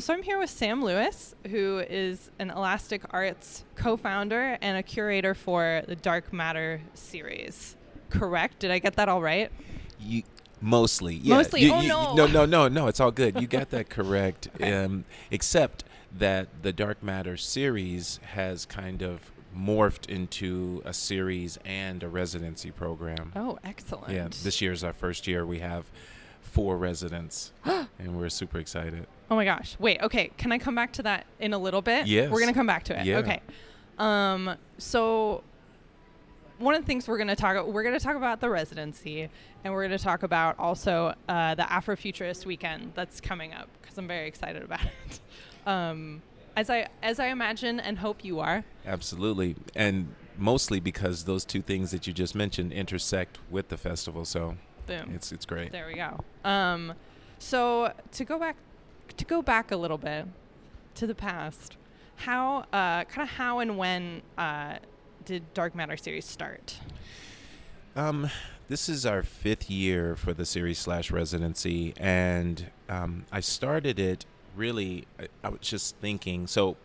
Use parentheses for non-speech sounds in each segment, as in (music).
so I'm here with Sam Lewis, who is an Elastic Arts co-founder and a curator for the Dark Matter series. Correct? Did I get that all right? You mostly, yeah. Mostly? You- Oh, you- no. no, no, no, no. It's all good. You got that correct. (laughs) um, except that the Dark Matter series has kind of morphed into a series and a residency program. Oh, excellent. Yeah, this year is our first year. We have four residents, (gasps) and we're super excited. Oh my gosh. Wait, okay. Can I come back to that in a little bit? Yes. We're going to come back to it. Yeah. Okay. Um so one of the things we're going to talk we're going to talk about the residency and we're going to talk about also uh, the Afrofuturist weekend that's coming up cuz I'm very excited about (laughs) it. Um as I as I imagine and hope you are. Absolutely, and mostly because those two things that you just mentioned intersect with the festival. So Boom. it's it's great. There we go. Um, so to go back, to go back a little bit to the past, how, uh, kind of how and when uh, did Dark Matter series start? Um, this is our fifth year for the series slash residency, and um, I started it really. I, I was just thinking. So,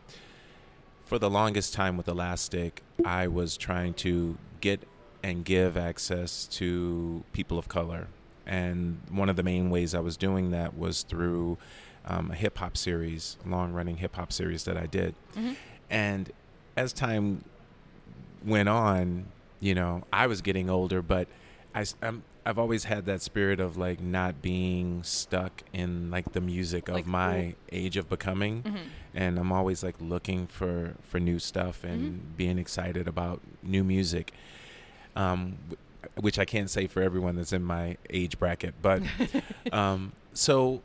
for the longest time with Elastic, I was trying to get and give access to people of color, and one of the main ways I was doing that was through um, a hip hop series, long running hip hop series that I did, Mhm. and as time went on, you know, I was getting older, but I, am I've always had that spirit of like not being stuck in like the music of Like, my ooh. age of becoming, Mhm. and I'm always like looking for for new stuff and being excited about new music. Um, which I can't say for everyone that's in my age bracket, but (laughs) um, so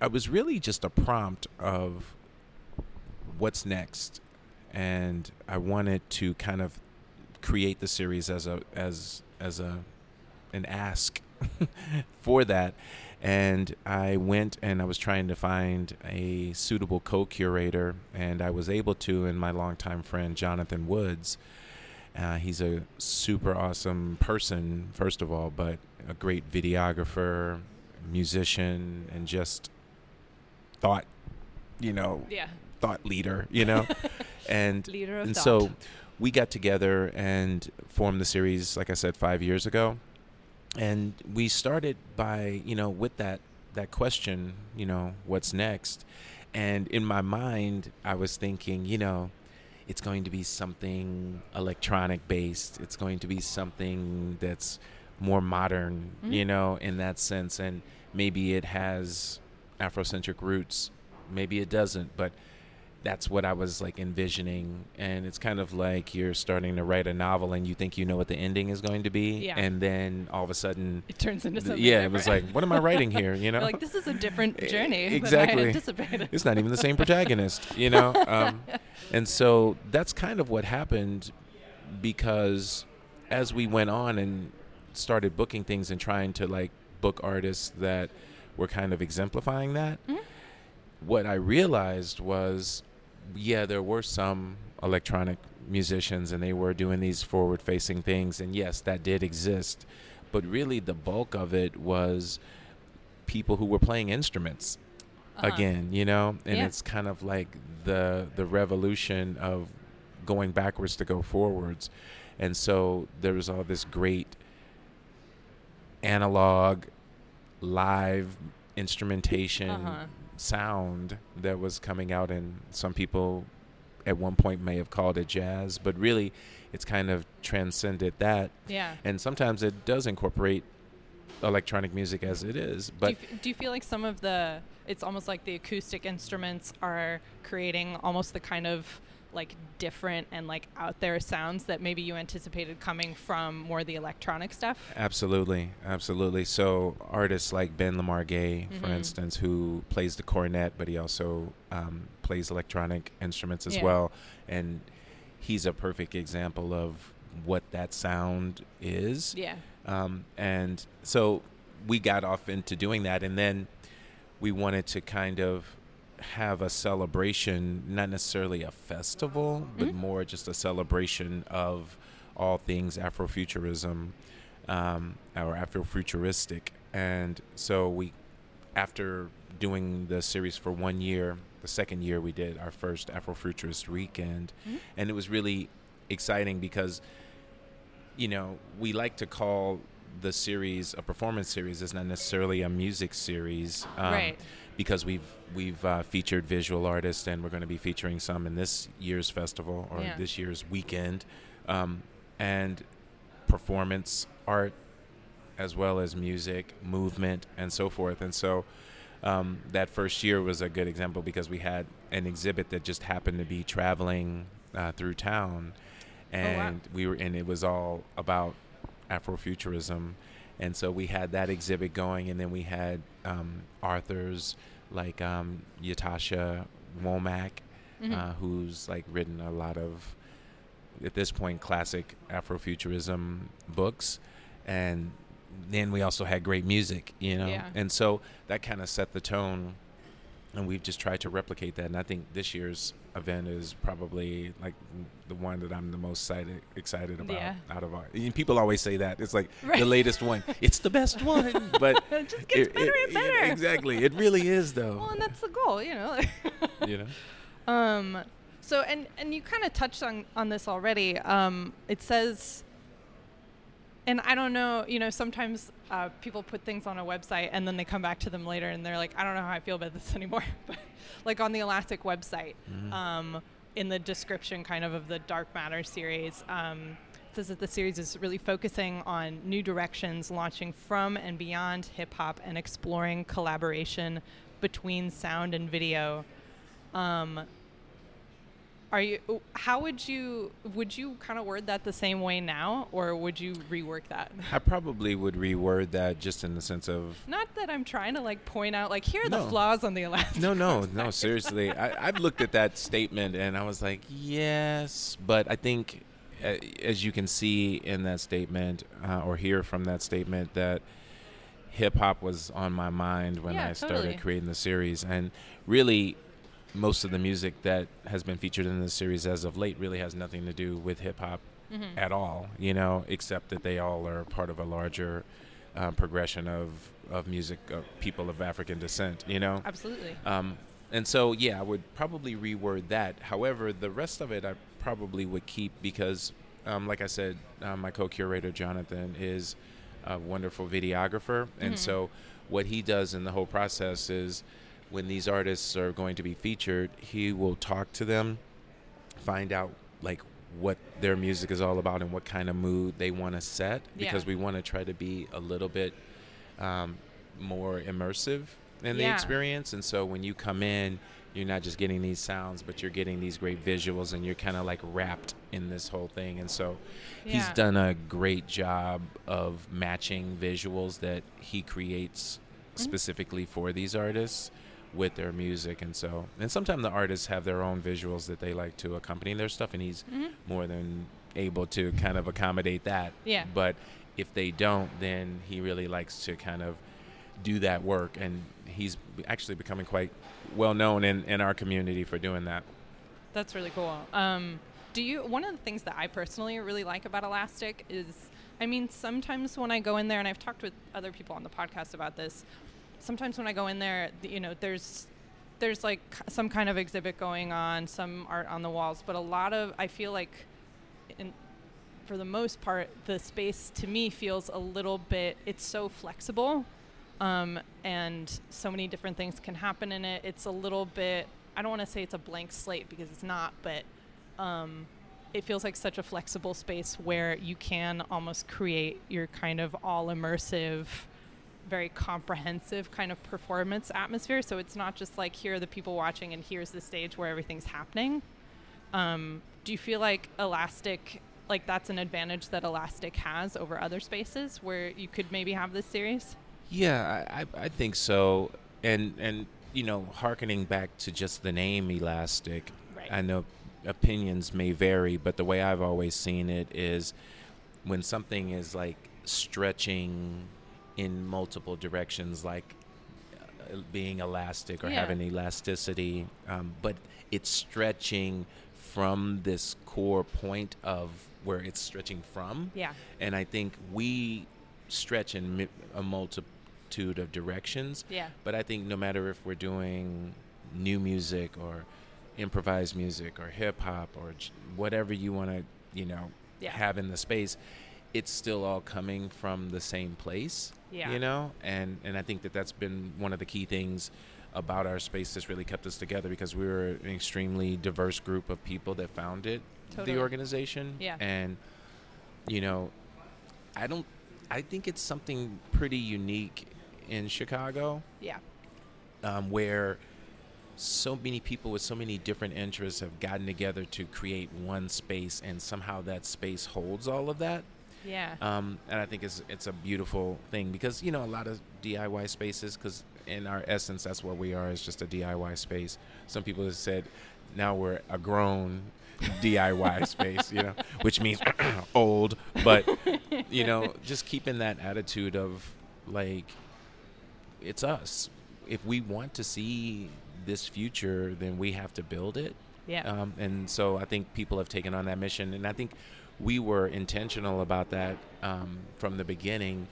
I was really just a prompt of what's next, and I wanted to kind of create the series as a as as a an ask (laughs) for that. And I went and I was trying to find a suitable co-curator, and I was able to. And my longtime friend Jonathan Woods, uh, he's a super awesome person, first of all, but a great videographer, musician, and just thought, you know, Yeah. thought leader, you know, (laughs) and Leader of and thought. so we got together and formed the series, like I said, five years ago, and we started by you know with that that question, you know, what's next, and in my mind, I was thinking, you know. It's going to be something electronic based. It's going to be something that's more modern, Mhm. you know, in that sense. And maybe it has Afrocentric roots, maybe it doesn't, but that's what I was like envisioning. And it's kind of like you're starting to write a novel and you think you know what the ending is going to be. Yeah. And then all of a sudden, it turns into th- something. yeah, it was like, what am I writing here? You (laughs) know? Like this is a different journey exactly. than I anticipated. it's not even the same protagonist, you know? (laughs) Um, and so that's kind of what happened because as we went on and started booking things and trying to like book artists that were kind of exemplifying that, Mhm. what I realized was, yeah, there were some electronic musicians and they were doing these forward facing things. And yes, that did exist. But really, the bulk of it was people who were playing instruments Uh-huh. again, you know, and Yeah. it's kind of like the the revolution of going backwards to go forwards, and so there was all this great analog, live instrumentation Uh-huh. Sound that was coming out, and some people at one point may have called it jazz, but really, it's kind of transcended that, Yeah. and sometimes it does incorporate electronic music as it is, but do, you, f- do you feel like some of the it's almost like the acoustic instruments are creating almost the kind of like different and like out there sounds that maybe you anticipated coming from more the electronic stuff Absolutely, absolutely. So artists like Ben Lamar Gay, for Mhm. instance, who plays the cornet, but he also um, plays electronic instruments as Yeah. well, and he's a perfect example of what that sound is. yeah Um, and so we got off into doing that, and then we wanted to kind of have a celebration, not necessarily a festival, but Mhm. more just a celebration of all things Afrofuturism um, or Afrofuturistic. And so we, after doing the series for one year, the second year we did our first Afrofuturist weekend, Mhm. and it was really exciting because you know we like to call the series a performance series. It's not necessarily a music series, um, Right. Because we've we've uh, featured visual artists, and we're going to be featuring some in this year's festival or Yeah. this year's weekend, um, and performance art as well as music, movement, and so forth. And so um, that first year was a good example because we had an exhibit that just happened to be traveling uh, through town, wow. and we were, and it was all about Afrofuturism. And so we had that exhibit going, and then we had um, authors like um, Ytasha Womack, Mhm. uh, who's like written a lot of at this point classic Afrofuturism books, and then we also had great music, you know, Yeah. and so that kind of set the tone, and we've just tried to replicate that. And I think this year's event is probably like the one that I'm the most excited excited about Yeah. out of our. And people always say that it's like Right. the latest one. It's the best one, (laughs) but It just gets it- better it- and better. it- exactly, it really is though. Well, and that's the goal, you know. (laughs) you know. Um, so and and you kind of touched on on this already. Um, it says, and I don't know, you know, sometimes uh, people put things on a website and then they come back to them later and they're like, I don't know how I feel about this (laughs) anymore. but like on the Elastic website, Mhm. um, in the description kind of of the Dark Matter series. Um, it says that the series is really focusing on new directions, launching from and beyond hip hop and exploring collaboration between sound and video. Um, are you? How would you? Would you kind of word that the same way now, or would you rework that? I probably would reword that just in the sense of Not that I'm trying to like point out like here are the flaws on the Elastic. no, no, no. Seriously, I, I've looked at that statement and I was like, yes, but I think, uh, as you can see in that statement uh, or hear from that statement, that hip hop was on my mind when Yeah, I started totally. creating the series, and really. Most of the music that has been featured in the series as of late really has nothing to do with hip hop Mhm. at all, you know, except that they all are part of a larger uh, progression of, of music of people of African descent, you know? Absolutely. Um, and so, yeah, I would probably reword that. However, the rest of it I probably would keep because, um, like I said, uh, my co curator, Jonathan, is a wonderful videographer. And Mhm. so, what he does in the whole process is when these artists are going to be featured, he will talk to them, find out like what their music is all about and what kind of mood they want to set because Yeah. we want to try to be a little bit um, more immersive in the experience. And so when you come in, you're not just getting these sounds, but you're getting these great visuals and you're kind of like wrapped in this whole thing. And so he's done a great job of matching visuals that he creates Mm-hmm. specifically for these artists with their music and so and sometimes the artists have their own visuals that they like to accompany their stuff and he's Mhm. more than able to kind of accommodate that Yeah. but if they don't then he really likes to kind of do that work and he's actually becoming quite well known in, in our community for doing that That's really cool. Um, do you? One of the things that I personally really like about Elastic is, I mean, sometimes when I go in there, and I've talked with other people on the podcast about this. Sometimes when I go in there, you know, there's there's like some kind of exhibit going on, some art on the walls, but a lot of I feel like, in for the most part, the space to me feels a little bit. It's so flexible, um, and so many different things can happen in it. It's a little bit. I don't want to say it's a blank slate because it's not, but um, it feels like such a flexible space where you can almost create your kind of all immersive, very comprehensive kind of performance atmosphere. So it's not just like here are the people watching and here's the stage where everything's happening. Um, do you feel like Elastic, like that's an advantage that Elastic has over other spaces where you could maybe have this series? Yeah, I, I, think so. And and you know, harkening back to just the name Elastic, Right. I know opinions may vary, but the way I've always seen it is when something is like stretching in multiple directions, like uh, being elastic or Yeah. having elasticity, um, but it's stretching from this core point of where it's stretching from. Yeah. And I think we stretch in mi- a multitude of directions. Yeah. But I think no matter if we're doing new music or improvised music or hip hop or j- whatever you want to, you know, Yeah. have in the space, it's still all coming from the same place. Yeah. You know, and and I think that that's been one of the key things about our space that's really kept us together because we were an extremely diverse group of people that founded Totally. the organization. Yeah. And you know, I don't. I think it's something pretty unique in Chicago Yeah. um, where so many people with so many different interests have gotten together to create one space, and somehow that space holds all of that. Yeah. Um, and I think it's it's a beautiful thing because you know a lot of DIY spaces because in our essence that's what we are is just a DIY space. Some people have said now we're a grown (laughs) DIY (laughs) space, you know, which means (coughs) old, but you know, (laughs) just keeping that attitude of like it's us. If we want to see this future, then we have to build it. yeah. Um, and so I think people have taken on that mission, and I think we were intentional about that um, from the beginning,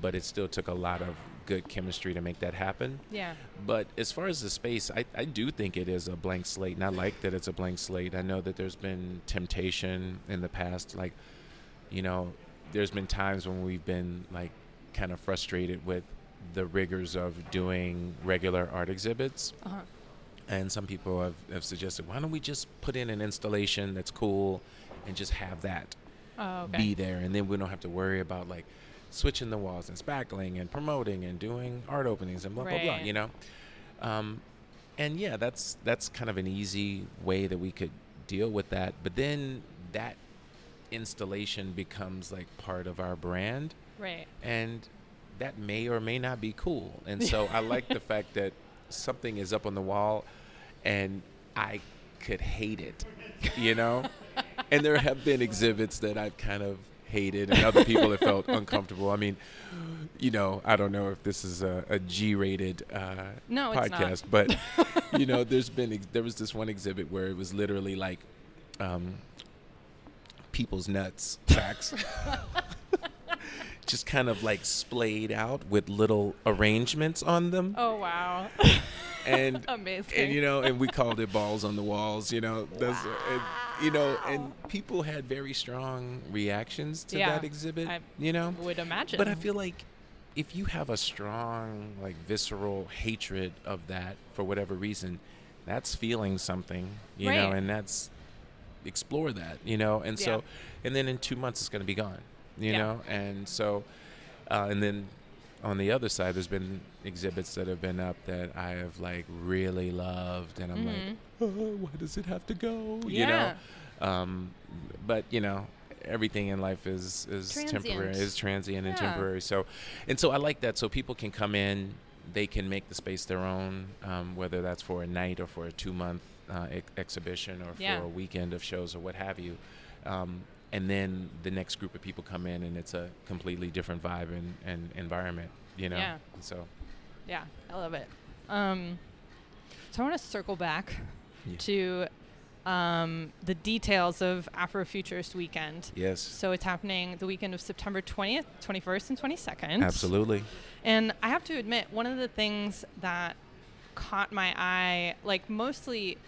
but it still took a lot of good chemistry to make that happen. yeah. But as far as the space, I, I do think it is a blank slate, and I like that it's a blank slate. I know that there's been temptation in the past, like, you know, there's been times when we've been like kind of frustrated with the rigors of doing regular art exhibits. Uh-huh. And some people have, have suggested, why don't we just put in an installation that's cool and just have that Oh, okay. be there? And then we don't have to worry about like switching the walls and spackling and promoting and doing art openings and blah, blah, blah, you know? Um, and yeah, that's, that's kind of an easy way that we could deal with that. But then that installation becomes like part of our brand Right. and that may or may not be cool. And so I (laughs) like the fact that something is up on the wall and I could hate it, you know? (laughs) and there have been exhibits that I've kind of hated and other people have felt uncomfortable. I mean, you know, I don't know if this is a, a G-rated uh, No, podcast, but you know, there's been ex- there was this one exhibit where it was literally like um, people's nuts sacks. Just kind of like splayed out with little arrangements on them, Oh wow. And (laughs) Amazing. and you know, and we called it balls on the walls. You know, that's and, you know, and people had very strong reactions to Yeah, that exhibit. I you know, would imagine. but I feel like if you have a strong, like visceral hatred of that for whatever reason, that's feeling something, you know, and that's explore that, you know, and Yeah. so, and then in two months it's going to be gone, you Yeah. know, and so, uh, and then on the other side, there's been exhibits that have been up that I have like really loved, and I'm Mhm. like, oh, (laughs) why does it have to go, you know? Um, but you know, everything in life is is temporary, Transient. is transient and temporary. So, and so I like that. So people can come in, they can make the space their own, um, whether that's for a night or for a two month uh, ex- exhibition or Yeah. for a weekend of shows or what have you. Um, and then the next group of people come in, and it's a completely different vibe and, and environment. You know. Yeah. So. Yeah, I love it. Um, so I want to circle back Yeah. to um, the details of Afrofuturist Weekend. Yes. So it's happening the weekend of September 20th, 21st, and 22nd. Absolutely. And I have to admit, one of the things that caught my eye, like mostly,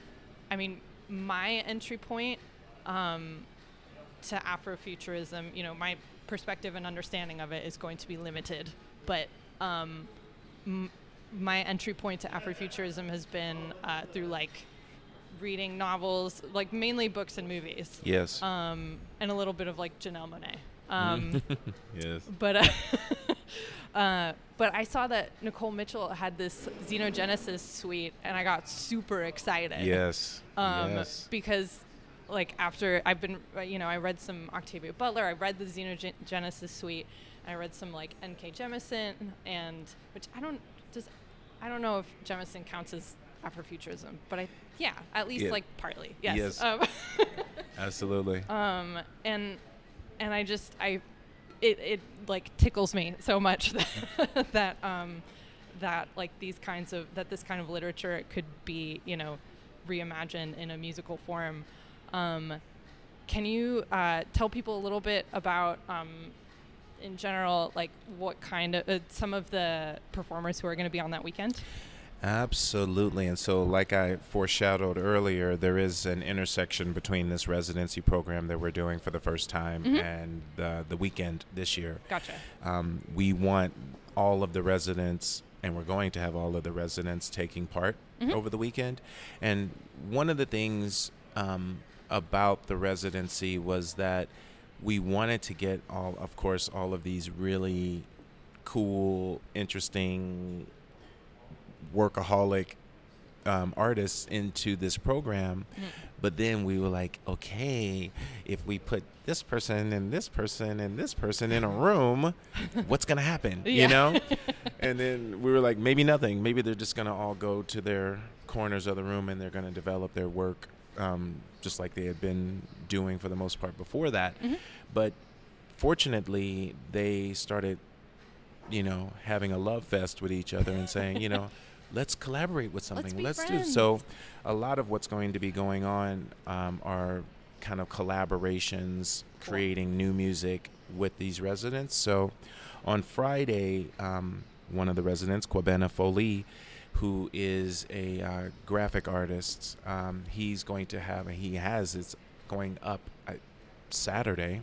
I mean, my entry point um, to Afrofuturism, you know, my perspective and understanding of it is going to be limited. But um, m- my entry point to Afrofuturism has been uh, through like reading novels, like mainly books and movies, Yes. um, and a little bit of like Janelle Monáe. Um, (laughs) yes. but uh, (laughs) uh, but I saw that Nicole Mitchell had this Xenogenesis suite, and I got super excited. Yes. Um, yes. Because, like, after I've been, uh, you know, I read some Octavia Butler, I read the Xenogenesis suite, and I read some like N.K. Jemisin, and which I don't just, I don't know if Jemisin counts as Afrofuturism, but I, yeah, at least Yeah. like partly, yes. Yes. Um, (laughs) Absolutely. (laughs) um, and and I just I it it like tickles me so much (laughs) that that um that like these kinds of that this kind of literature could be you know reimagined in a musical form. Um, can you uh, tell people a little bit about um, in general like what kind of uh, some of the performers who are going to be on that weekend? Absolutely. And so, like I foreshadowed earlier, there is an intersection between this residency program that we're doing for the first time Mhm. and the, the weekend this year. Gotcha. Um, we want all of the residents, and we're going to have all of the residents taking part Mhm. over the weekend. And one of the things um, about the residency was that we wanted to get all, of course, all of these really cool, interesting, workaholic um, artists into this program. Mhm. But then we were like, okay, if we put this person and this person and this person in a (laughs) room, what's going to happen? Yeah. You know? (laughs) and then we were like, maybe nothing. Maybe they're just going to all go to their corners of the room and they're going to develop their work um, just like they had been doing for the most part before that. Mhm. But fortunately, they started, you know, having a love fest with each other and saying, you know, (laughs) let's collaborate with something. be do so. A lot of what's going to be going on um, are kind of collaborations, Cool. creating new music with these residents. So on Friday, um, one of the residents, Quabena Folie, who is a uh, graphic artist, um, he's going to have, he has, it's going up at Saturday.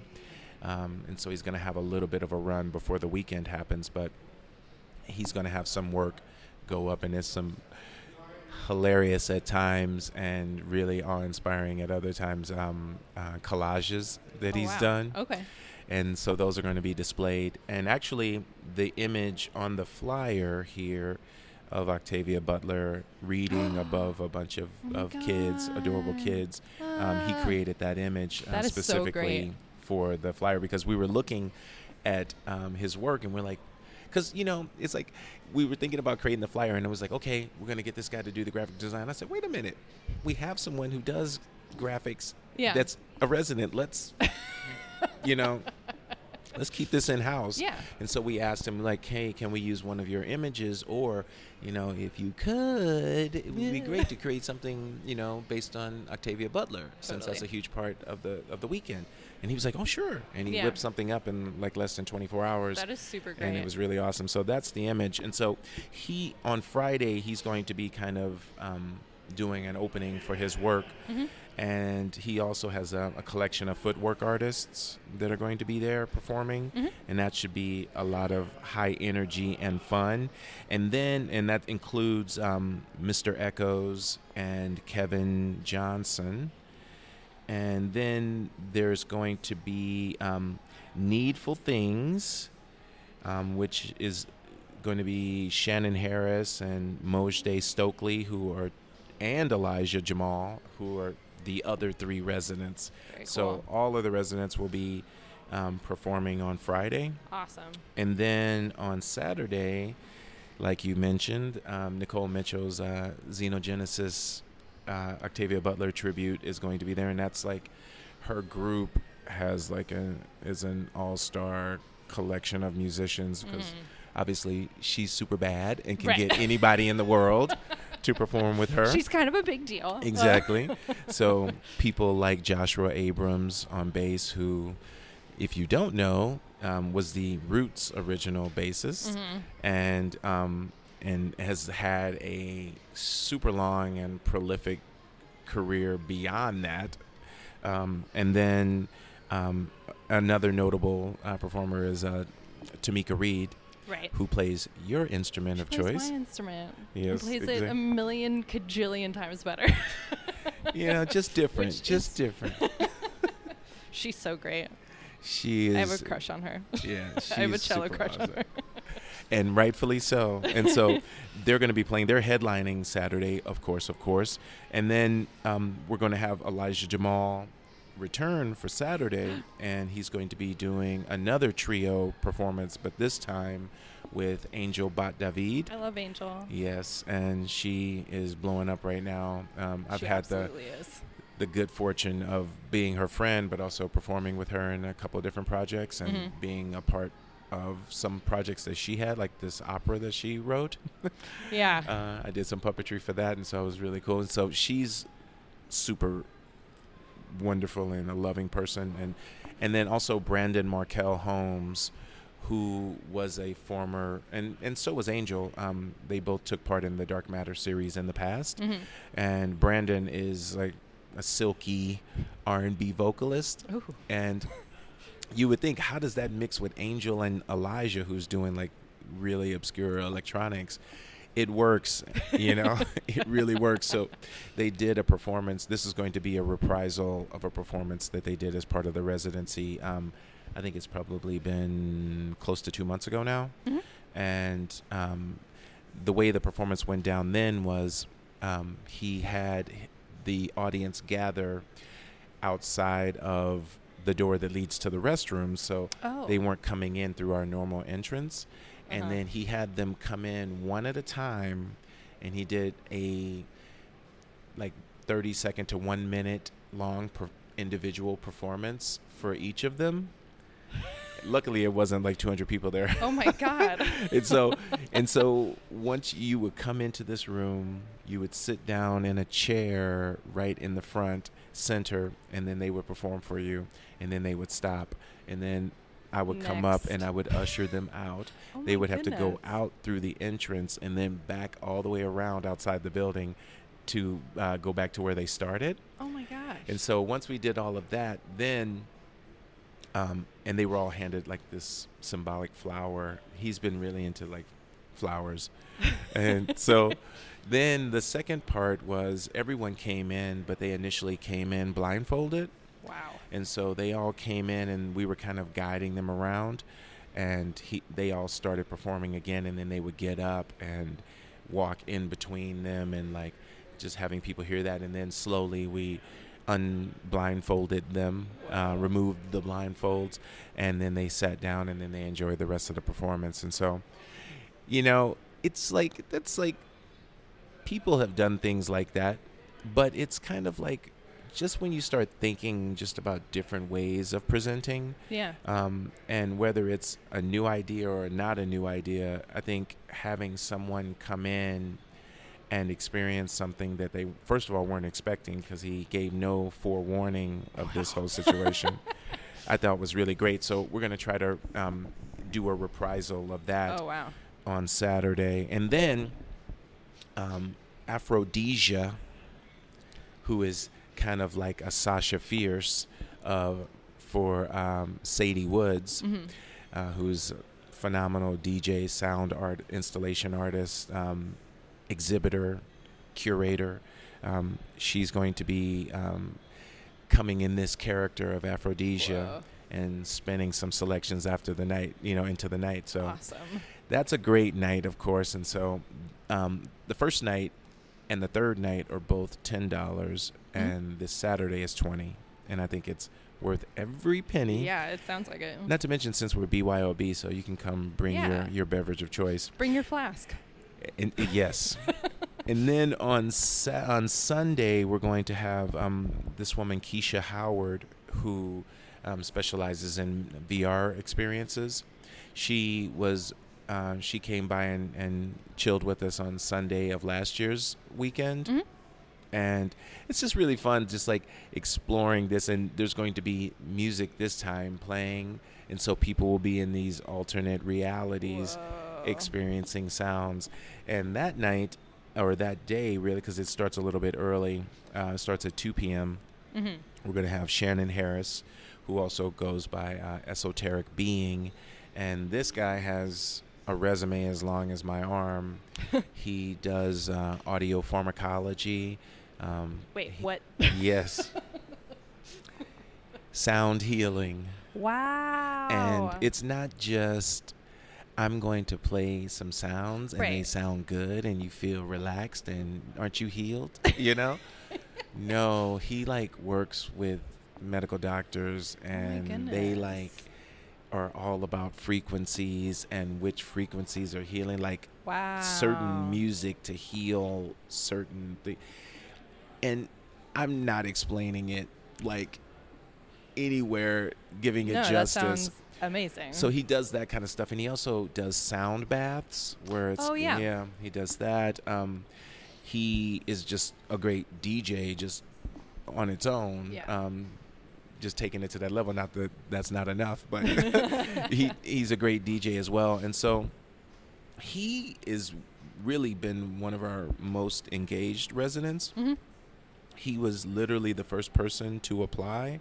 Um, and so he's going to have a little bit of a run before the weekend happens, but he's going to have some work go up, and it's some hilarious at times and really awe-inspiring at other times um, uh, collages that Oh, he's wow. done Okay. and so those are going to be displayed. And actually, the image on the flyer here of Octavia Butler reading above a bunch of, Oh of kids, adorable kids, um, he Ah. created that image uh, That so specifically great. for the flyer because we were looking at um, his work and we're like, because you know, it's like we were thinking about creating the flyer and it was like, okay, we're gonna get this guy to do the graphic design. I said, wait a minute, we have someone who does graphics. Yeah. That's a resident. Let's, (laughs) you know, let's keep this in house. Yeah. And so we asked him, like, hey, can we use one of your images? Or, you know, if you could, it would be great to create something, you know, based on Octavia Butler, since that's a huge part of the of the weekend. And he was like, oh, sure. And he Yeah. whipped something up in like less than 24 hours. That is super great. and it was really awesome. So that's the image. And so he, on Friday, he's going to be kind of um, doing an opening for his work Mhm. And he also has a, a collection of footwork artists that are going to be there performing. Mhm. and that should be a lot of high energy and fun. And then and that includes um, mr echoes and kevin johnson. And then there's going to be um, needful things um, which is going to be shannon harris and mojdeh stoakley who are and elijah jamal who are the other three residents Very so cool. all of the residents will be um, performing on Friday, awesome. and then on Saturday, like you mentioned, um, Nicole Mitchell's uh, Xenogenesis uh, Octavia Butler tribute is going to be there, and that's like her group has like a is an all star collection of musicians because Mhm. obviously she's super bad and can Right. get anybody in the world (laughs) to perform with her. She's kind of a big deal. Exactly. (laughs) so people like Joshua Abrams on bass, who, if you don't know, um, was the Roots original bassist, Mhm. and um, and has had a super long and prolific career beyond that. Um, and then um, another notable uh, performer is uh, Tomeka Reid, Right. who plays your instrument She of choice. my instrument. Yes, He plays it a million cajillion times better. (laughs) you know, just different, Which just different. (laughs) She's so great. She is. I have a crush on her. (laughs) Yeah, I have a cello crush on her. and rightfully so. And so they're going to be playing. They're headlining Saturday, of course, of course. And then um, we're going to have Elijah Jamal return for Saturday, (gasps) and he's going to be doing another trio performance, but this time with Angel Bat Dawid. I love Angel. Yes, and she is blowing up right now. Um, I've she had the is. the good fortune of being her friend, but also performing with her in a couple of different projects and Mhm. being a part of some projects that she had, like this opera that she wrote. (laughs) Yeah. Uh, I did some puppetry for that, and so it was really cool. And so she's super wonderful and a loving person, and and then also Brandon Markel Holmes, who was a former and and so was Angel. Um, they both took part in the Dark Matter series in the past, Mhm. and Brandon is like a silky R and B vocalist, Ooh. and you would think, how does that mix with Angel and Elijah, who's doing like really obscure electronics? It works, you know, (laughs) (laughs) it really works. So they did a performance. This is going to be a reprisal of a performance that they did as part of the residency. Um, I think it's probably been close to two months ago now. Mhm. And um, the way the performance went down then was um, he had the audience gather outside of the door that leads to the restroom. So Oh. they weren't coming in through our normal entrance. And Uh-huh. then he had them come in one at a time and he did a like 30 second to 1 minute long per individual performance for each of them. Luckily it wasn't like 200 people there. Oh my God. (laughs) and so and so once you would come into this room, you would sit down in a chair right in the front center and then they would perform for you and then they would stop and then I would come up and I would usher them out. Oh they would have to go out through the entrance and then back all the way around outside the building to uh, go back to where they started. Oh my gosh. And so once we did all of that, then, um, and they were all handed like this symbolic flower. He's been really into like flowers. (laughs) and so then the second part was everyone came in, but they initially came in blindfolded. Wow. And so they all came in and we were kind of guiding them around. And he, they all started performing again. And then they would get up and walk in between them and like just having people hear that. And then slowly we unblindfolded them, uh, removed the blindfolds, and then they sat down and then they enjoyed the rest of the performance. And so, you know, it's like, that's like, people have done things like that, but it's kind of like just when you start thinking just about different ways of presenting, Yeah. um, and whether it's a new idea or not a new idea, I think having someone come in and experience something that they first of all weren't expecting because he gave no forewarning of this whole situation. (laughs) I thought was really great. So we're gonna try to um, do a reprisal of that Oh wow. on Saturday, and then um, Aphrodisia, who is kind of like a Sasha Fierce uh, for um, Sadie Woods, hmm uh, who's a phenomenal DJ, sound art, installation artist, um, exhibitor, curator. Um, she's going to be um, coming in this character of Aphrodisia and spinning some selections after the night, you know, into the night. So Awesome. that's a great night, of course. And so um, the first night and the third night are both ten dollars, Mhm. and this Saturday is twenty. And I think it's worth every penny. Yeah, it sounds like it. Not to mention, since we're BYOB, so you can come bring Yeah. your, your beverage of choice. Bring your flask. And, and yes. (laughs) and then on sa- on Sunday, we're going to have um, this woman, Keisha Howard, who um, specializes in VR experiences. She was uh, she came by and, and chilled with us on Sunday of last year's weekend. Mhm. And it's just really fun, just like exploring this. And there's going to be music this time playing. And so people will be in these alternate realities Whoa. experiencing sounds. And that night, or that day, really, because it starts a little bit early, uh, starts at 2 p.m. Mhm. We're going to have Shannon Harris, who also goes by uh, Esoteric Being. And this guy has a resume as long as my arm. (laughs) he does uh, audio pharmacology. Um, Wait, he- what? Yes. (laughs) Sound healing. Wow. And it's not just I'm going to play some sounds and they sound good and you feel relaxed and aren't you healed? (laughs) You know? no, he like works with medical doctors and they like are all about frequencies and which frequencies are healing like wow. certain music to heal certain. And I'm not explaining it like anywhere, giving it No, justice. amazing. So he does that kind of stuff, and he also does sound baths, where it's Oh, yeah. he does that. Um, he is just a great DJ, just on its own. Yeah. Um, just taking it to that level. Not that that's not enough, but (laughs) (laughs) he he's a great DJ as well. And so he is really been one of our most engaged residents. Mhm. He was literally the first person to apply.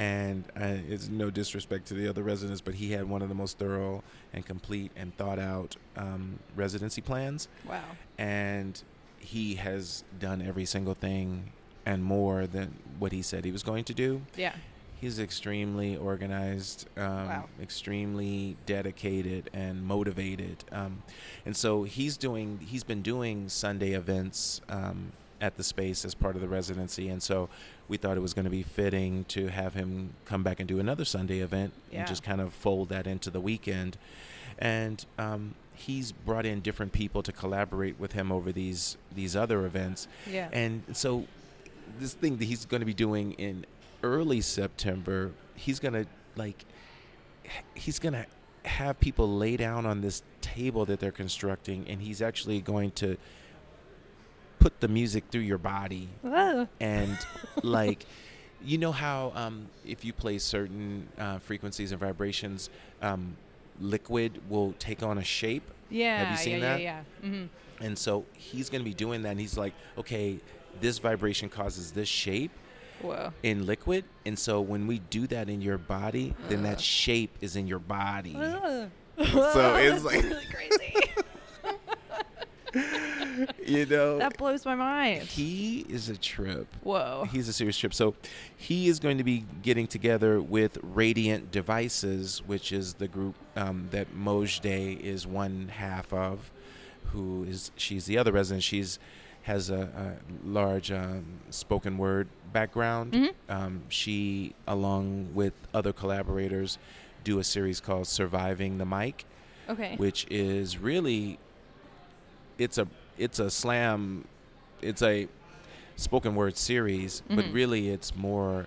And uh, it's no disrespect to the other residents, but he had one of the most thorough and complete and thought out um, residency plans Wow. and he has done every single thing and more than what he said he was going to do. Yeah. He's extremely organized, um, Wow. extremely dedicated, and motivated. Um, and so he's doing. He's been doing Sunday events um, at the space as part of the residency, and so we thought it was going to be fitting to have him come back and do another Sunday event Yeah. and just kind of fold that into the weekend. And um, he's brought in different people to collaborate with him over these these other events. Yeah. And so this thing that he's going to be doing in early September, he's going to like he's going to have people lay down on this table that they're constructing and he's actually going to put the music through your body Oh. and (laughs) like you know how um, if you play certain uh, frequencies and vibrations um, liquid will take on a shape Yeah. Have you seen yeah, that? Yeah. Yeah. hmm and so he's going to be doing that and he's like okay this vibration causes this shape Whoa. in liquid and so when we do that in your body then that shape is in your body so it's (laughs) like- really crazy. (laughs) you know that blows my mind. he is a trip Whoa. He's a serious trip. So he is going to be getting together with Radiant Devices, which is the group um, that Mojdeh is one half of. Who is she's the other resident. She's has a, a large um, spoken word background. Mhm. Um, she, along with other collaborators, do a series called Surviving the Mic Okay. which is really it's a it's a slam it's a spoken word series but Mhm. really it's more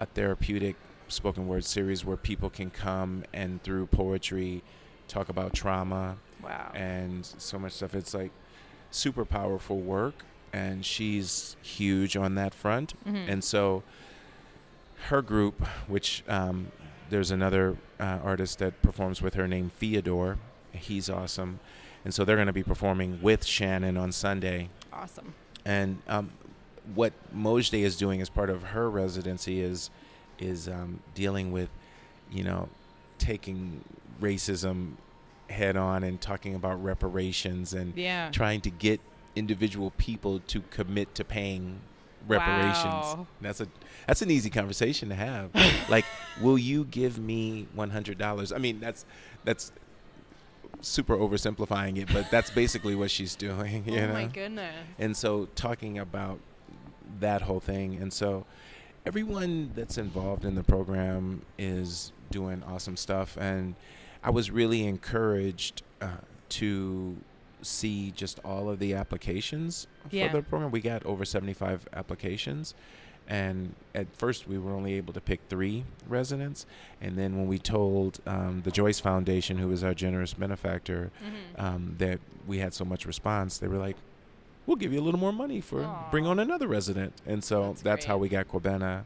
a therapeutic spoken word series where people can come and through poetry talk about trauma wow. and so much stuff it's like super powerful work and she's huge on that front Mhm. and so her group, which um, there's another uh, artist that performs with her named Theodore, he's awesome. And so they're going to be performing with Shannon on Sunday. awesome. And um, what Mojdeh is doing as part of her residency is is um, dealing with, you know, taking racism head on and talking about reparations and Yeah. trying to get individual people to commit to paying reparations. Wow. That's a that's an easy conversation to have. (laughs) like, will you give me one hundred dollars? I mean, that's that's super oversimplifying it, but that's basically what she's doing. (laughs) You oh know, my goodness. and so talking about that whole thing, and so everyone that's involved in the program is doing awesome stuff, and I was really encouraged uh, to see just all of the applications Yeah. for the program. We got over 75 applications. And at first, we were only able to pick three residents. And then, when we told um, the Joyce Foundation, who is our generous benefactor, Mhm. um, that we had so much response, they were like, "We'll give you a little more money for bring on another resident." And so That's that's, how we got Quabena.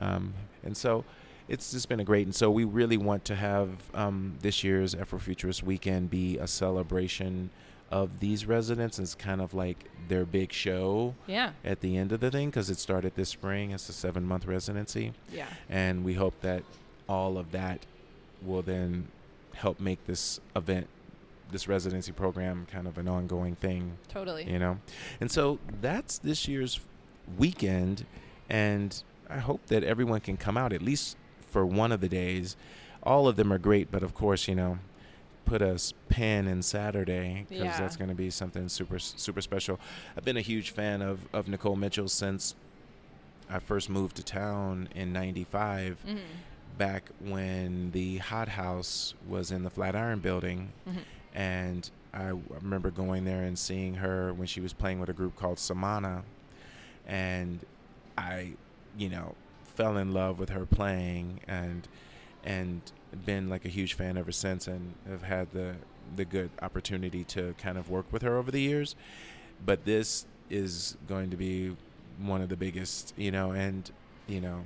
Um, and so it's just been a great. And so we really want to have um, this year's Afrofuturist Weekend be a celebration of these residents. It's kind of like their big show Yeah. at the end of the thing because it started this spring. It's a seven month residency Yeah. and we hope that all of that will then help make this event this residency program kind of an ongoing thing Totally. you know and so that's this year's weekend and i hope that everyone can come out at least for one of the days all of them are great but of course you know put a pin in saturday because Yeah. that's going to be something super super special i've been a huge fan of of nicole mitchell since i first moved to town in 95 Mhm. back when the hot house was in the flatiron building Mhm. and I remember going there and seeing her when she was playing with a group called Samana, and I, you know, fell in love with her playing and and been like a huge fan ever since, and have had the the good opportunity to kind of work with her over the years. But this is going to be one of the biggest, you know, and you know,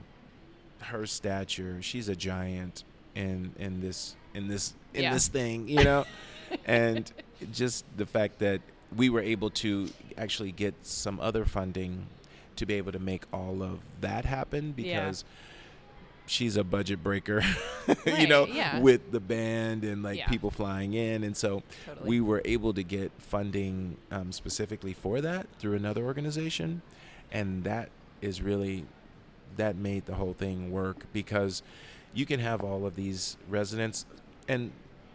her stature, she's a giant in in this in this in Yeah. this thing, you know, (laughs) and just the fact that we were able to actually get some other funding to be able to make all of that happen Yeah. because she's a budget breaker, (laughs) you know, yeah. with the band and like Yeah. people flying in, and so Totally. we were able to get funding um, specifically for that through another organization, and that is really that made the whole thing work because you can have all of these residents, and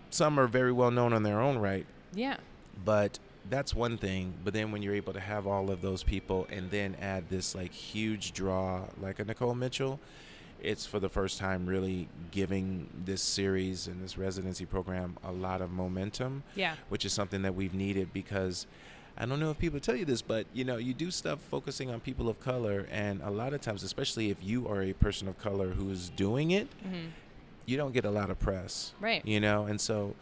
some are very well known on their own right, yeah. but that's one thing. But then when you're able to have all of those people and then add this like huge draw like a Nicole Mitchell, it's for the first time really giving this series and this residency program a lot of momentum Yeah. which is something that we've needed because I don't know if people tell you this, but you know, you do stuff focusing on people of color, and a lot of times, especially if you are a person of color who's doing it, hmm you don't get a lot of press, Right. you know, and so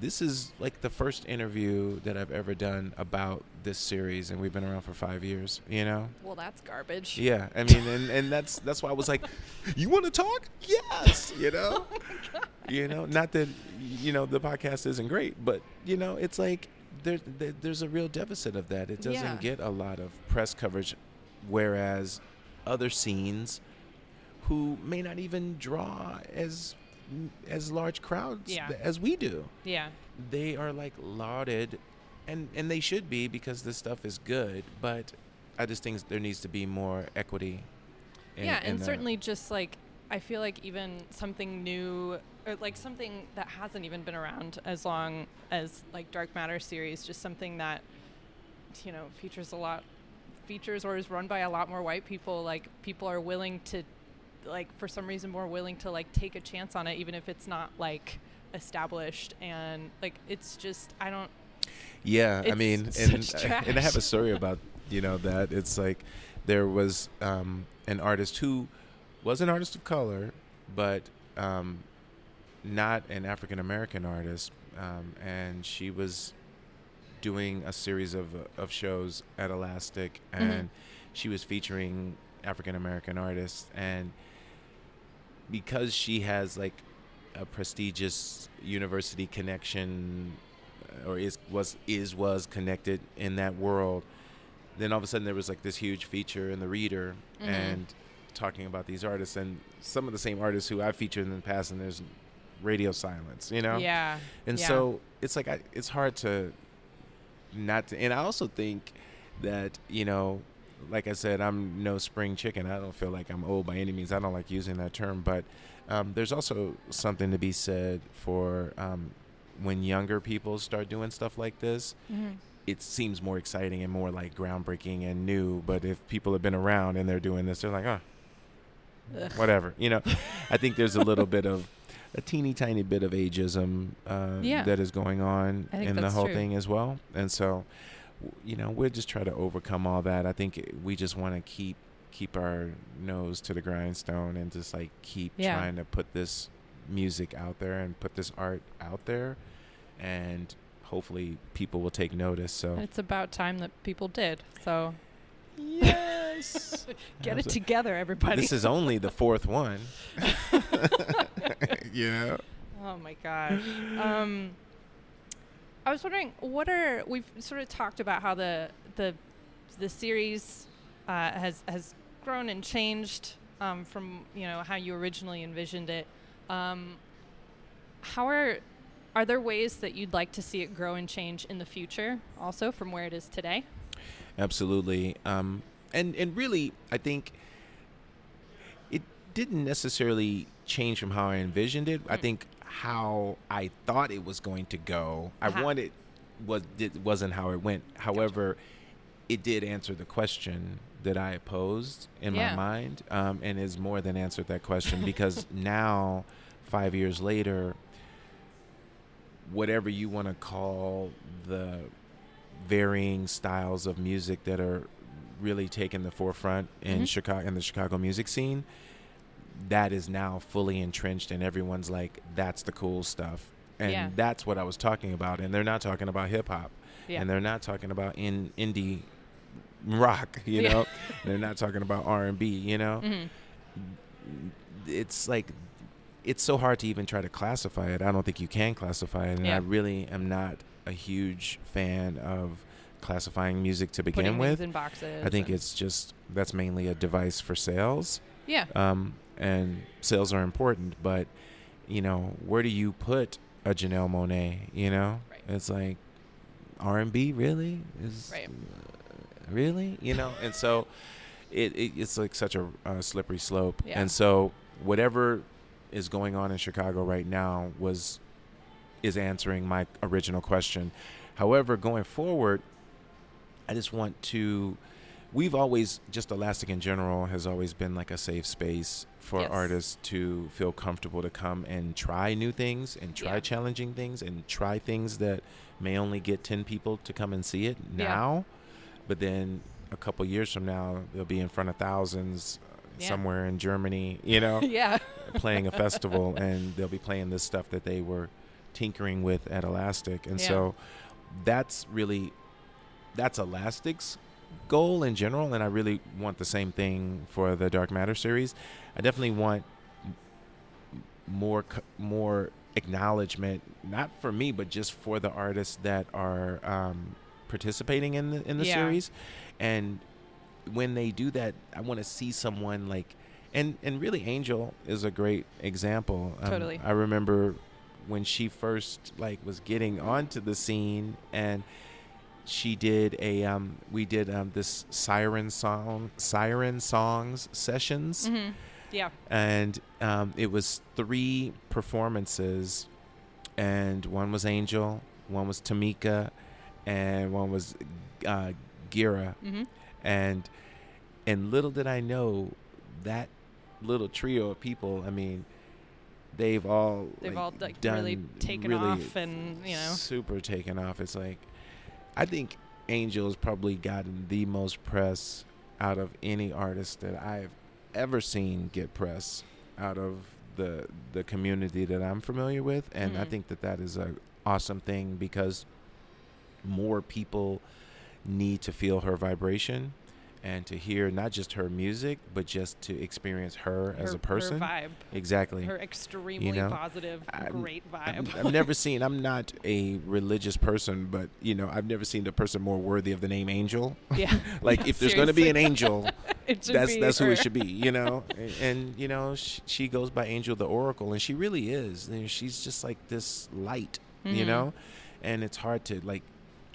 this is like the first interview that I've ever done about this series, and we've been around for five years, you know. Well, that's garbage. Yeah, I mean, and, and that's that's why I was like, "You want to talk? Yes," you know. (laughs) Oh you know, not that you know the podcast isn't great, but you know, it's like there, there there's a real deficit of that. It doesn't Yeah. get a lot of press coverage, whereas other scenes, who may not even draw as as large crowds Yeah. as we do, Yeah. they are like lauded and and they should be because this stuff is good but i just think there needs to be more equity in- yeah, and certainly just like I feel like even something new or like something that hasn't even been around as long as like Dark Matter series, just something that you know features a lot features or is run by a lot more white people. Like people are willing to like for some reason more willing to like take a chance on it even if it's not like established. And like it's just I don't yeah i mean and and i have a story about you know that. It's like there was um an artist who was an artist of color but um not an african american artist um and she was doing a series of of shows at elastic Mhm. and she was featuring African American artists and because she has like a prestigious university connection or is was is was connected in that world then all of a sudden there was like this huge feature in the reader Mhm. and talking about these artists and some of the same artists who I've featured in the past and there's radio silence you know yeah and yeah. so it's like I, it's hard to not to, and I also think that you know, like I said, I'm no spring chicken. I don't feel like I'm old by any means. I don't like using that term, but um, there's also something to be said for um, when younger people start doing stuff like this. Mhm. It seems more exciting and more like groundbreaking and new. But if people have been around and they're doing this, they're like, oh, Ugh. whatever. You know, (laughs) I think there's a little bit of a teeny tiny bit of ageism uh, Yeah. that is going on in the whole true. thing as well. And so, you know, we'll just try to overcome all that. I think we just want to keep keep our nose to the grindstone and just like keep Yeah. trying to put this music out there and put this art out there and hopefully people will take notice so And it's about time that people did. So yes (laughs) get it together, everybody. this is only the fourth one (laughs) (laughs) you know oh my gosh. Um, I was wondering, what are we've sort of talked about how the the the series uh, has has grown and changed um, from you know how you originally envisioned it. Um, how are are there ways that you'd like to see it grow and change in the future, also from where it is today? Absolutely. Um, and and really, I think it didn't necessarily change from how I envisioned it. I Mm. think how I thought it was going to go. I wanted was it wasn't how it went. However, it did answer the question that I posed in Yeah. my mind, um, and is more than answered that question because (laughs) now, five years later, whatever you want to call the varying styles of music that are really taking the forefront in Mhm. Chicago in the Chicago music scene that is now fully entrenched and everyone's like that's the cool stuff and Yeah. that's what I was talking about and they're not talking about hip hop Yeah. and they're not talking about in indie rock (laughs) you know (laughs) they're not talking about R&B you know hmm it's like it's so hard to even try to classify it. I don't think you can classify it, and Yeah. I really am not a huge fan of classifying music to begin Putting with. things in boxes. I think it's just that's mainly a device for sales, yeah, um, and sales are important. But you know, where do you put a Janelle Monáe? You know, Right. it's like R and B really is Right. uh, really you know, and so it, it it's like such a, uh slippery slope. Yeah. And so whatever is going on in Chicago right now was is answering my original question. However, going forward, I just want to. We've always just Elastic in general has always been like a safe space for Yes. artists to feel comfortable to come and try new things and try Yeah. challenging things and try things that may only get 10 people to come and see it Yeah. now but then a couple years from now they'll be in front of thousands uh, Yeah. somewhere in Germany you know (laughs) yeah, playing a (laughs) festival and they'll be playing this stuff that they were tinkering with at Elastic. And Yeah. so that's really that's Elastic's goal in general and I really want the same thing for the Dark Matter series. I definitely want more more acknowledgement not for me but just for the artists that are um, participating in the in the Yeah. series and when they do that I want to see someone like and and really Angel is a great example. Um, Totally. I remember when she first like was getting onto the scene and she did a um we did um this siren song siren songs sessions. Hmm yeah, and um it was three performances. And one was Angel, one was Tomeka and one was uh Gira. Hmm and and little did I know that little trio of people. I mean, they've all they've like, all like done really taken really off, and you know, super taken off. It's like I think Angel's probably gotten the most press out of any artist that I've ever seen get press out of the the community that I'm familiar with, and I Mhm. think that that is a awesome thing because more people need to feel her vibration and to hear not just her music but just to experience her, as a person. her vibe, exactly. Her extremely know, positive, I'm- great vibe. I've never (laughs) seen i'm not a religious person but you know i've never seen a person more worthy of the name angel. Yeah, (laughs) like if there's going to be an angel (laughs) that's that's who her. it should be you know? And, and you know she, she goes by angel the oracle and she really is. And she's just like this light you Mhm. know? And it's hard to like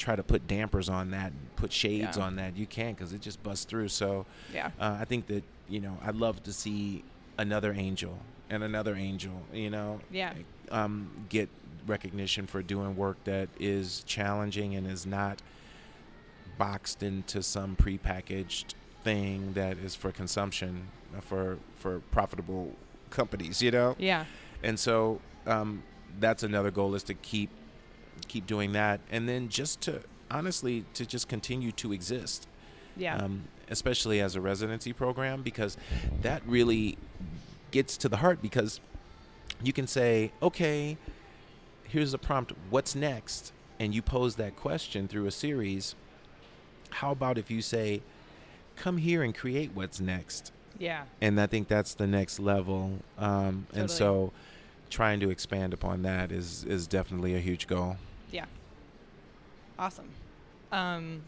try to put dampers on that and put shades Yeah. on that. You can't because it just busts through. So Yeah, uh, i think that you know i'd love to see another angel and another angel you know yeah, um, get recognition for doing work that is challenging and is not boxed into some prepackaged thing that is for consumption uh, for for profitable companies you know? Yeah, and so um, that's another goal is to keep keep doing that and then just to honestly to just continue to exist yeah, um, especially as a residency program, because that really gets to the heart. Because you can say, okay, here's a prompt, what's next? And you pose that question through a series. How about if you say, come here and create what's next? yeah, And I think that's the next level. Um, Totally. And so trying to expand upon that is, is definitely a huge goal. Yeah. Awesome. Um,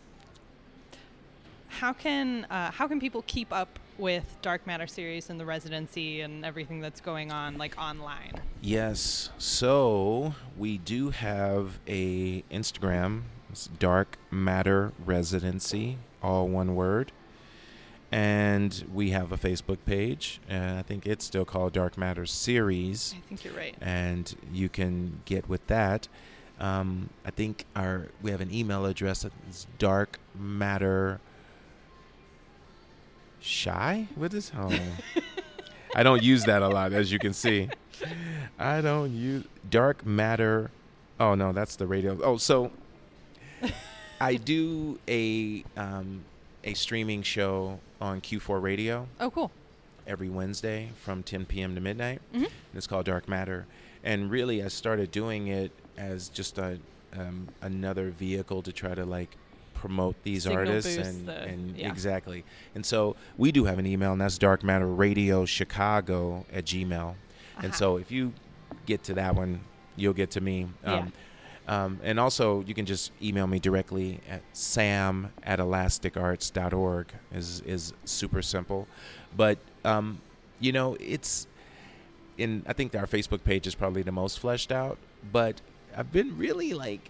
how can uh, how can people keep up with Dark Matter series and the residency and everything that's going on like online? Yes. So we do have a Instagram. It's Dark Matter Residency, all one word. And we have a Facebook page, and I think it's still called Dark Matter Series. I think you're right. And you can get with that. Um, I think our we have an email address that's Dark Matter Chi. What is? Oh, (laughs) I don't use that a lot, as you can see. I don't use dark matter. Oh no, that's the radio. Oh, so I (laughs) do a um, a streaming show on Q4 Radio Oh, cool. every Wednesday from 10 p.m. to midnight. Mhm. And it's called Dark Matter. And really, I started doing it as just a um, another vehicle to try to like promote these Signal artists and, the- and yeah. exactly. And so we do have an email, and that's Dark Matter Radio Chicago at Gmail. And so if you get to that one, you'll get to me. Yeah. Um, um, and also, you can just email me directly at sam at elasticarts.org is is super simple. But um, you know, it's in I think our Facebook page is probably the most fleshed out. But I've been really like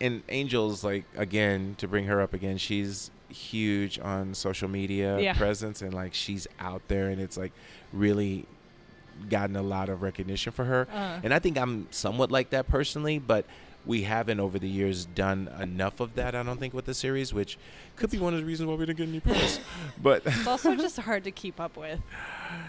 and Angel's like again to bring her up again, she's huge on social media Yeah. presence and like she's out there and it's like really gotten a lot of recognition for her. Uh, And I think I'm somewhat like that personally, but we haven't over the years done enough of that. I don't think with the series, which could be one of the reasons why we didn't get any press. (laughs) but it's also just hard to keep up with.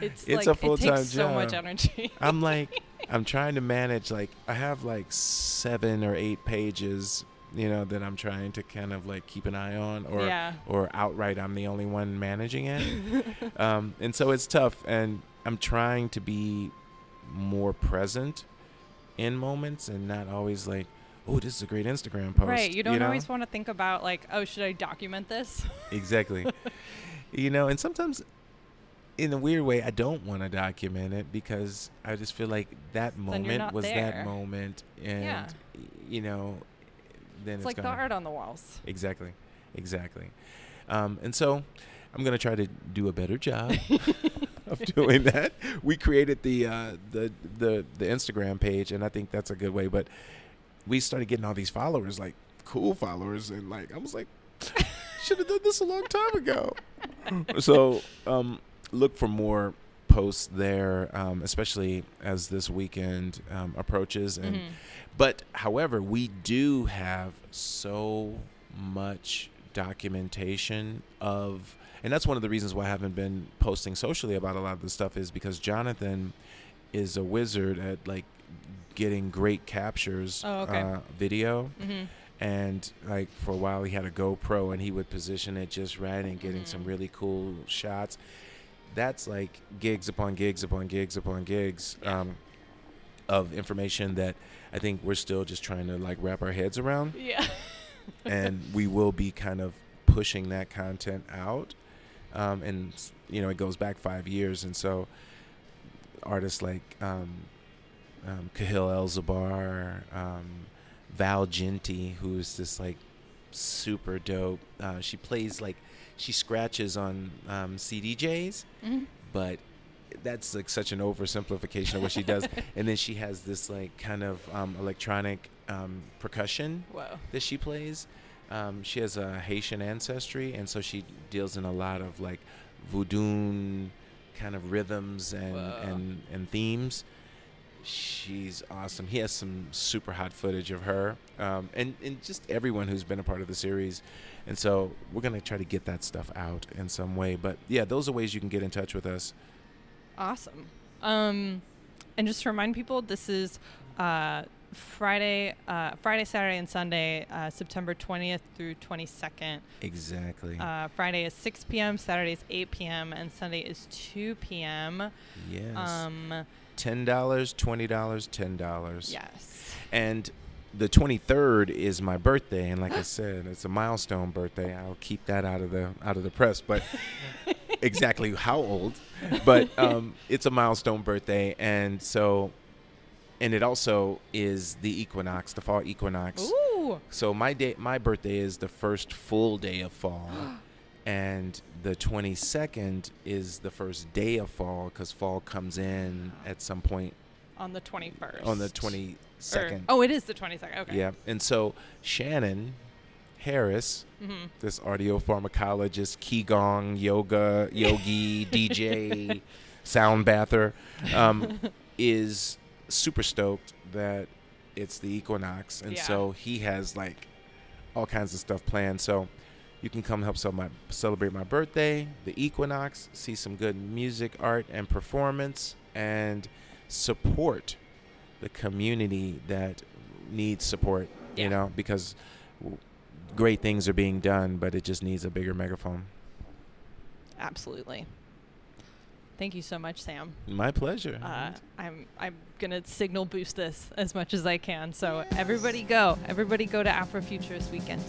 It's, It's like a full-time takes so much energy. I'm like, (laughs) I'm trying to manage. Like, I have like seven or eight pages, you know, that I'm trying to kind of like keep an eye on, or yeah. or outright I'm the only one managing it. (laughs) um, and so it's tough. And I'm trying to be more present in moments and not always like, oh, this is a great Instagram post. Right. You don't know? always want to think about like, oh, should I document this? Exactly. (laughs) you know, and sometimes in a weird way, I don't want to document it because I just feel like that moment was there. that moment. And, Yeah. you know, then It's it's, like the art on the walls. Exactly. Exactly. Um, and so I'm going to try to do a better job (laughs) of doing that. We created the, uh, the, the, the Instagram page, and I think that's a good way. But we started getting all these followers, like cool followers. And like, I was like, (laughs) should have done this a long time ago. (laughs) so um, look for more posts there, um, especially as this weekend um, approaches. And Mhm. but however, we do have so much documentation of, and that's one of the reasons why I haven't been posting socially about a lot of this stuff is because Jonathan is a wizard at like getting great captures Oh, okay. uh, video Mhm. and like for a while he had a GoPro and he would position it just right and getting some Mhm. really cool shots. That's like gigs upon gigs upon gigs upon gigs um, of information that I think we're still just trying to like wrap our heads around, Yeah. (laughs) and we will be kind of pushing that content out. Um, and you know it goes back five years, and so artists like um, um, Kahil El-Zabar, um, Val Jeanty, who's this like super dope. Uh, she plays like she scratches on um, CDJs, Mhm. but that's like such an oversimplification of what she does. (laughs) and then she has this like kind of um, electronic um, percussion Whoa. that she plays. Um, she has a Haitian ancestry, and so she deals in a lot of like voodoo kind of rhythms and Whoa. and and themes. She's awesome. He has some super hot footage of her, um, and and just everyone who's been a part of the series. And so we're gonna try to get that stuff out in some way. But yeah, those are ways you can get in touch with us. Awesome. Um, and just to remind people, this is uh, Friday, uh, Friday, Saturday, and Sunday, uh, September 20th through 22nd. Exactly. Uh, Friday is 6 p.m., Saturday is 8 p.m., and Sunday is 2 p.m. yes. Um, ten dollars, twenty dollars, ten dollars. yes. And the 23rd is my birthday, and like I (gasps) said, it's a milestone birthday. I'll keep that out of the out of the press, but (laughs) exactly how old? But um, it's a milestone birthday, and so, and it also is the equinox, the fall equinox. Ooh. So my day, my birthday is the first full day of fall, (gasps) (gasps) and the 22nd is the first day of fall because fall comes in at some point On the 21st. on the Or- 22nd. oh, it is the 22nd. Okay. Yeah, and so Shannon Harris, Mm-hmm. this audio pharmacologist, qigong, yoga, yogi, (laughs) DJ, sound bather, um, (laughs) is super stoked that it's the equinox, and Yeah. so he has like all kinds of stuff planned. So you can come help my, celebrate my birthday, the equinox, see some good music, art, and performance, and support the community that needs support. Yeah. You know, because great things are being done, but it just needs a bigger megaphone. Absolutely. Thank you so much, Sam. My pleasure. Uh, I'm I'm gonna signal boost this as much as I can. So everybody go, everybody go to Afrofuturist Weekend.